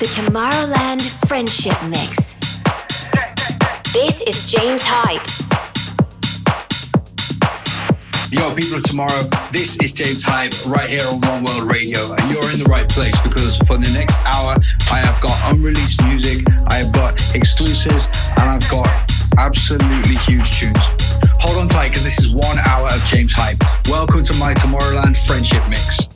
the Tomorrowland Friendship Mix. This is James Hype. Yo, people of tomorrow, this is James Hype right here on One World Radio, and you're in the right place because for the next hour, I have got unreleased music, I have got exclusives, and I've got absolutely huge tunes. Hold on tight because this is one hour of James Hype. Welcome to my Tomorrowland Friendship Mix.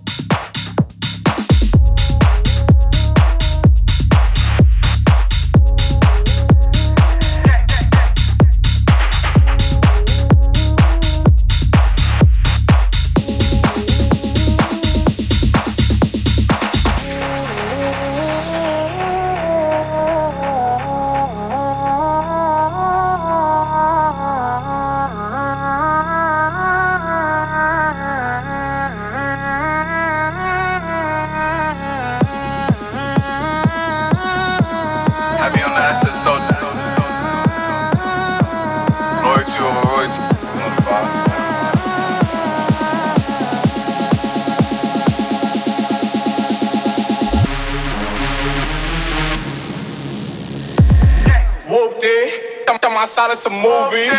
Of some movie.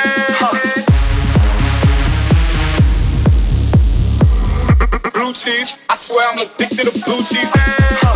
Blue cheese, I swear I'm addicted to blue cheese. outside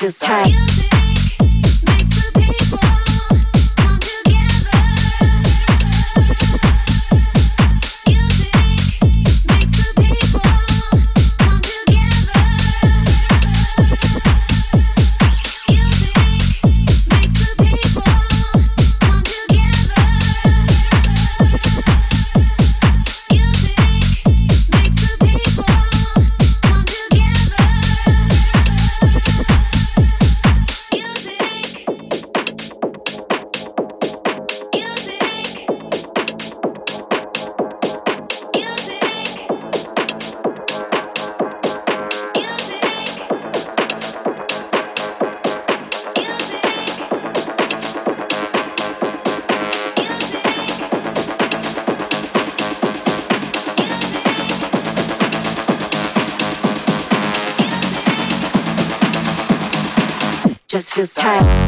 just feels just feels tight.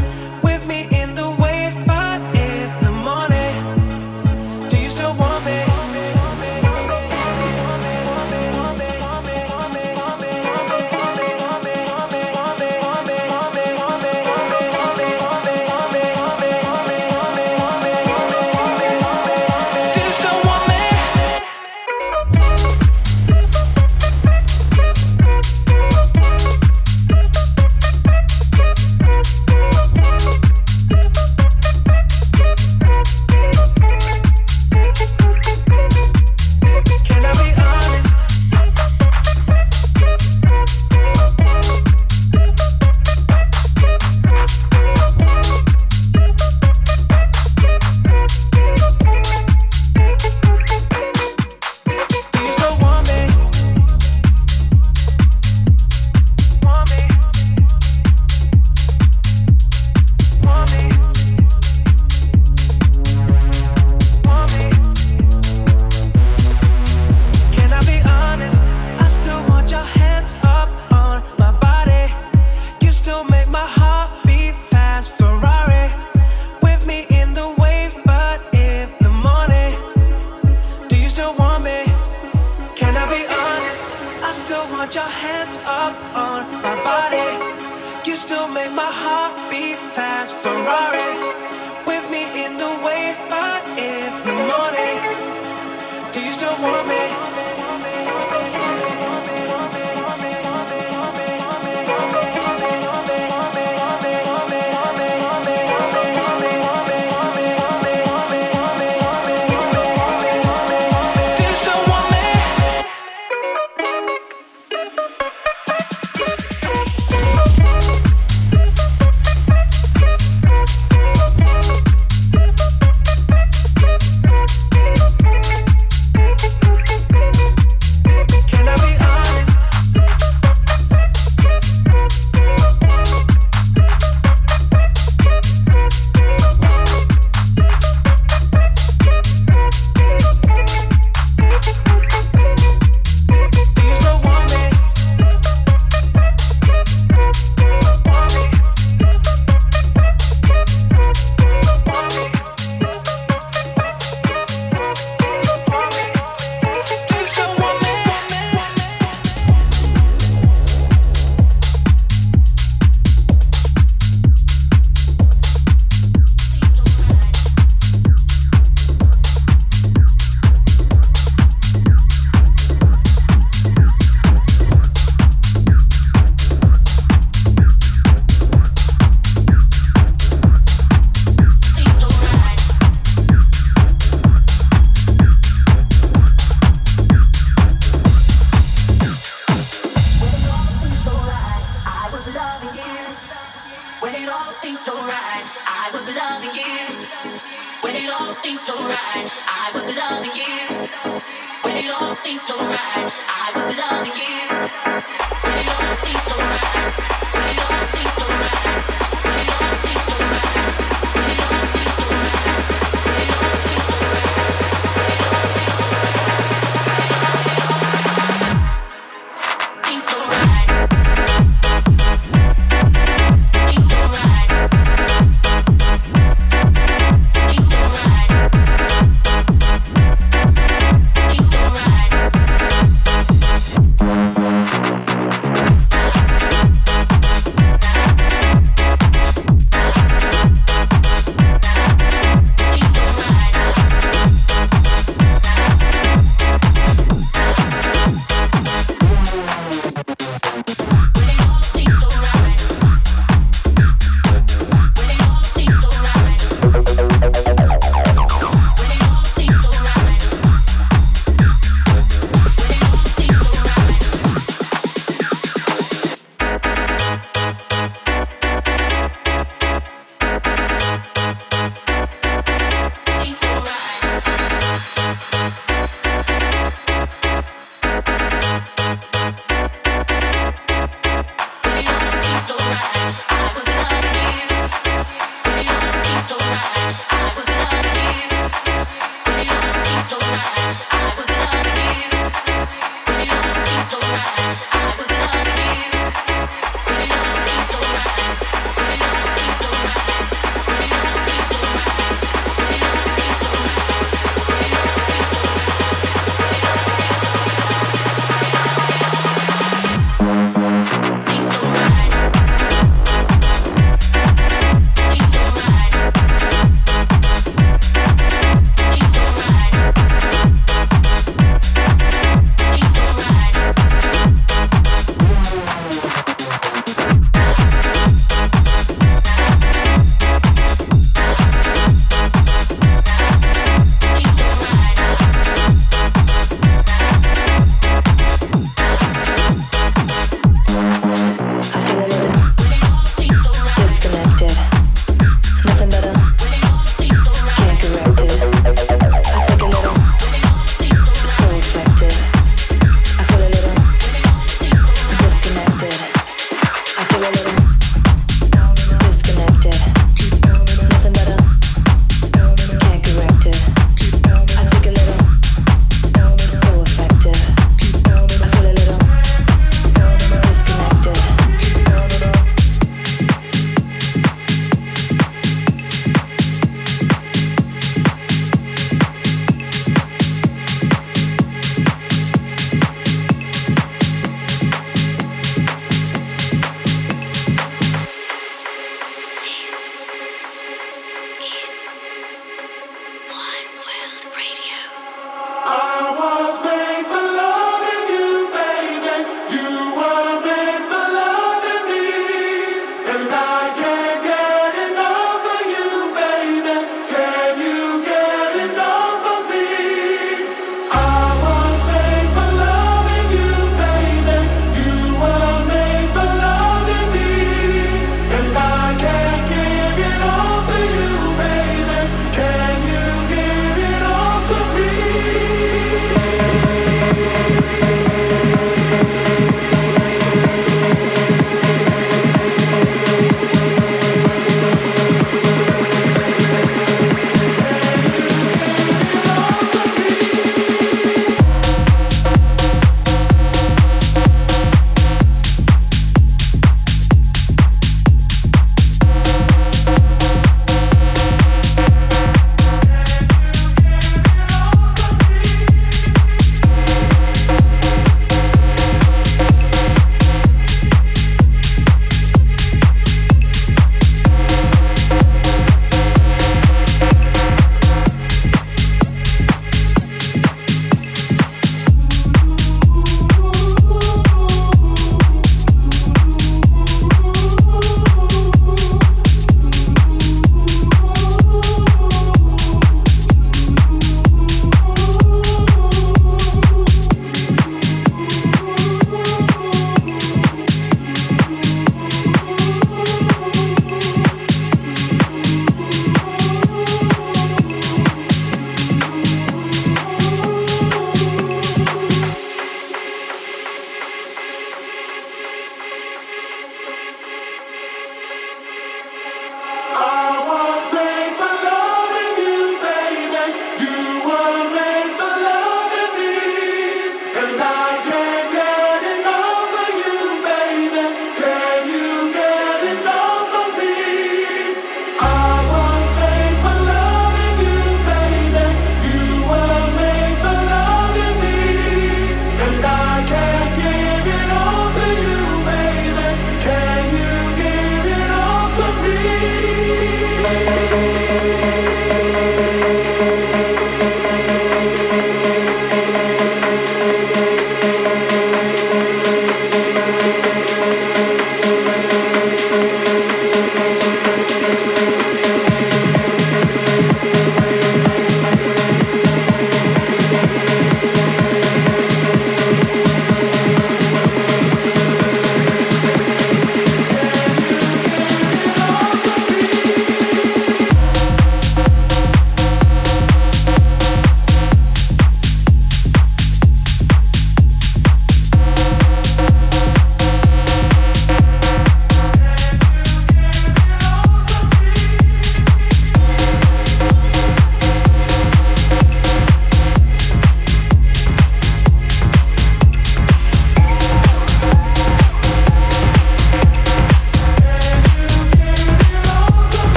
on.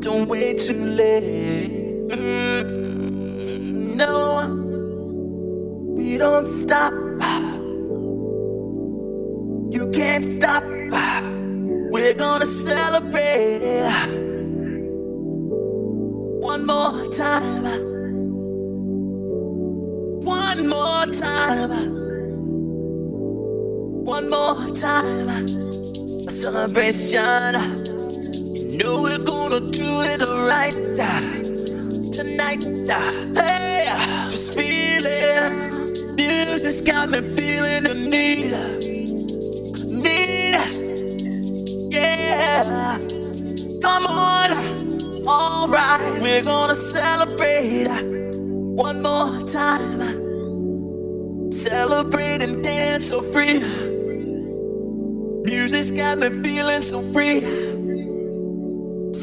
Don't wait too late. No, we don't stop. You can't stop. We're gonna celebrate one more time one more time. One more time. A celebration. Know we're gonna do it right uh, tonight. Uh, hey, uh, just feeling. Music's got me feeling the need. Need. Yeah. Come on. Alright, we're gonna celebrate one more time. Celebrate and dance so free. Music's got me feeling so free.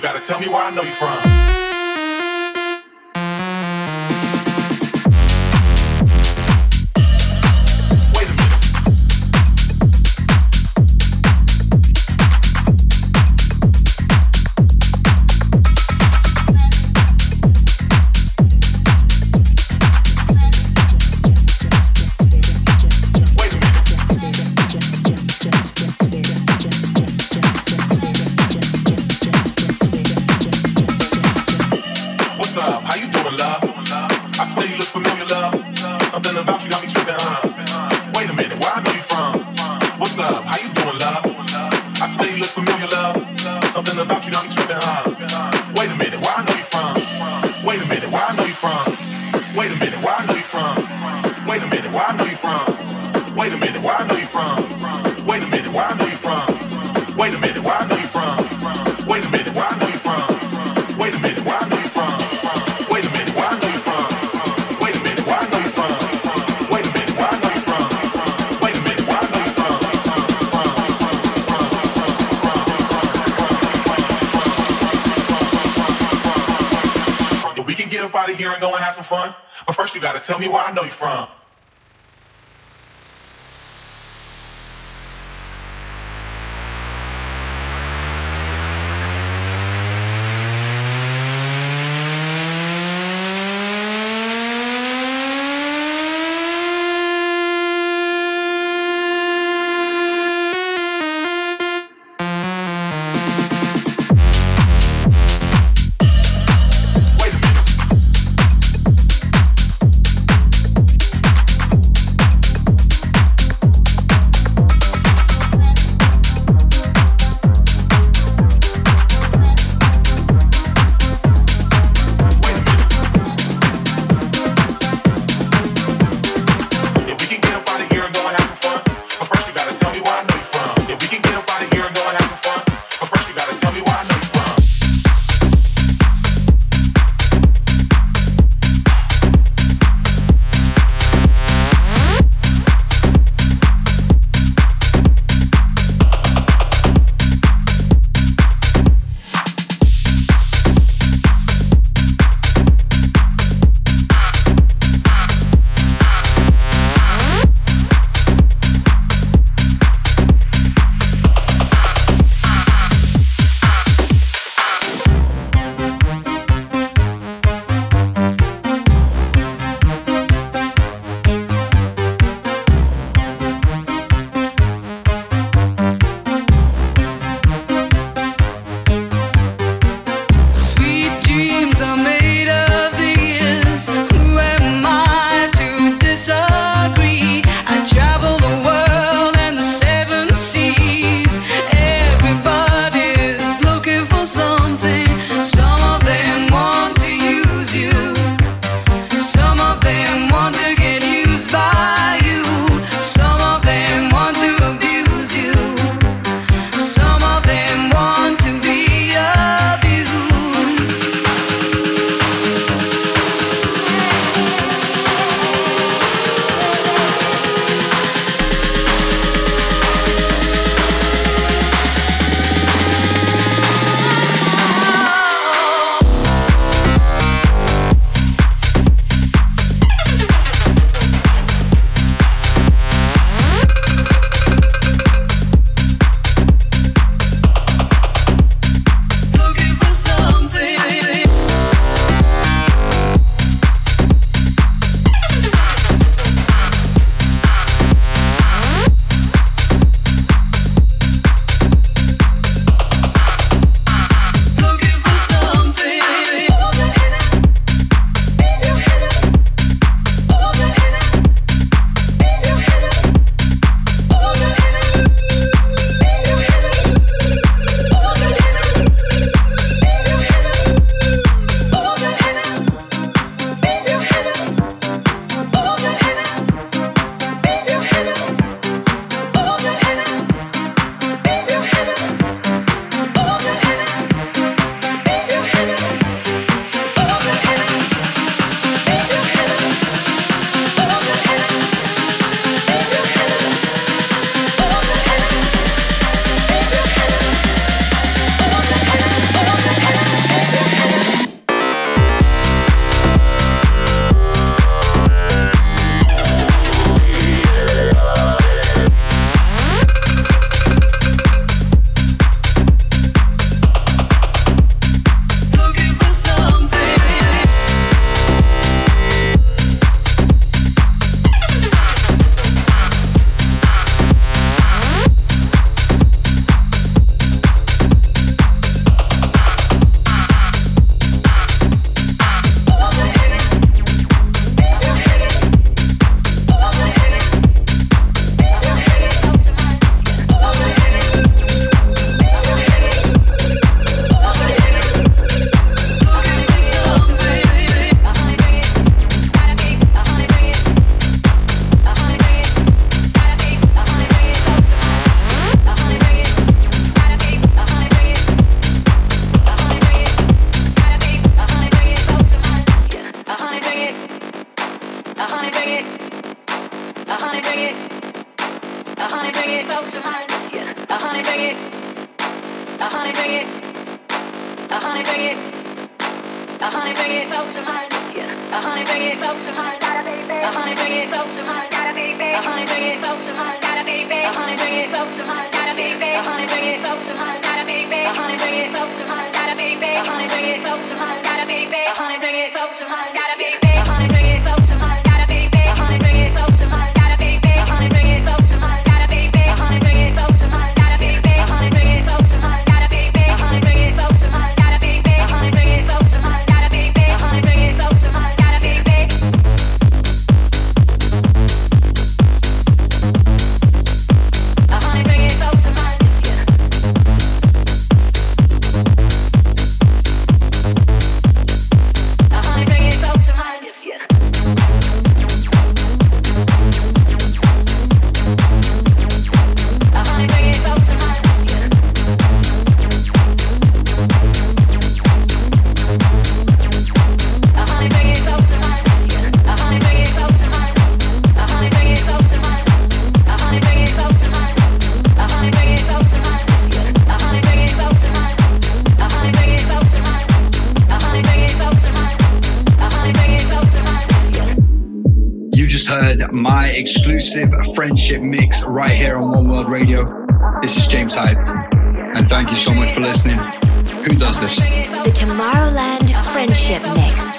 tell me where I know you from. we can get up out of here and go and have some fun. But first, you gotta tell me where I know you from. exclusive friendship mix right here on One World Radio. This is James Hype, and thank you so much for listening. Who does this? The Tomorrowland Friendship Mix.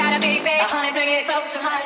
babe, honey, bring it close to my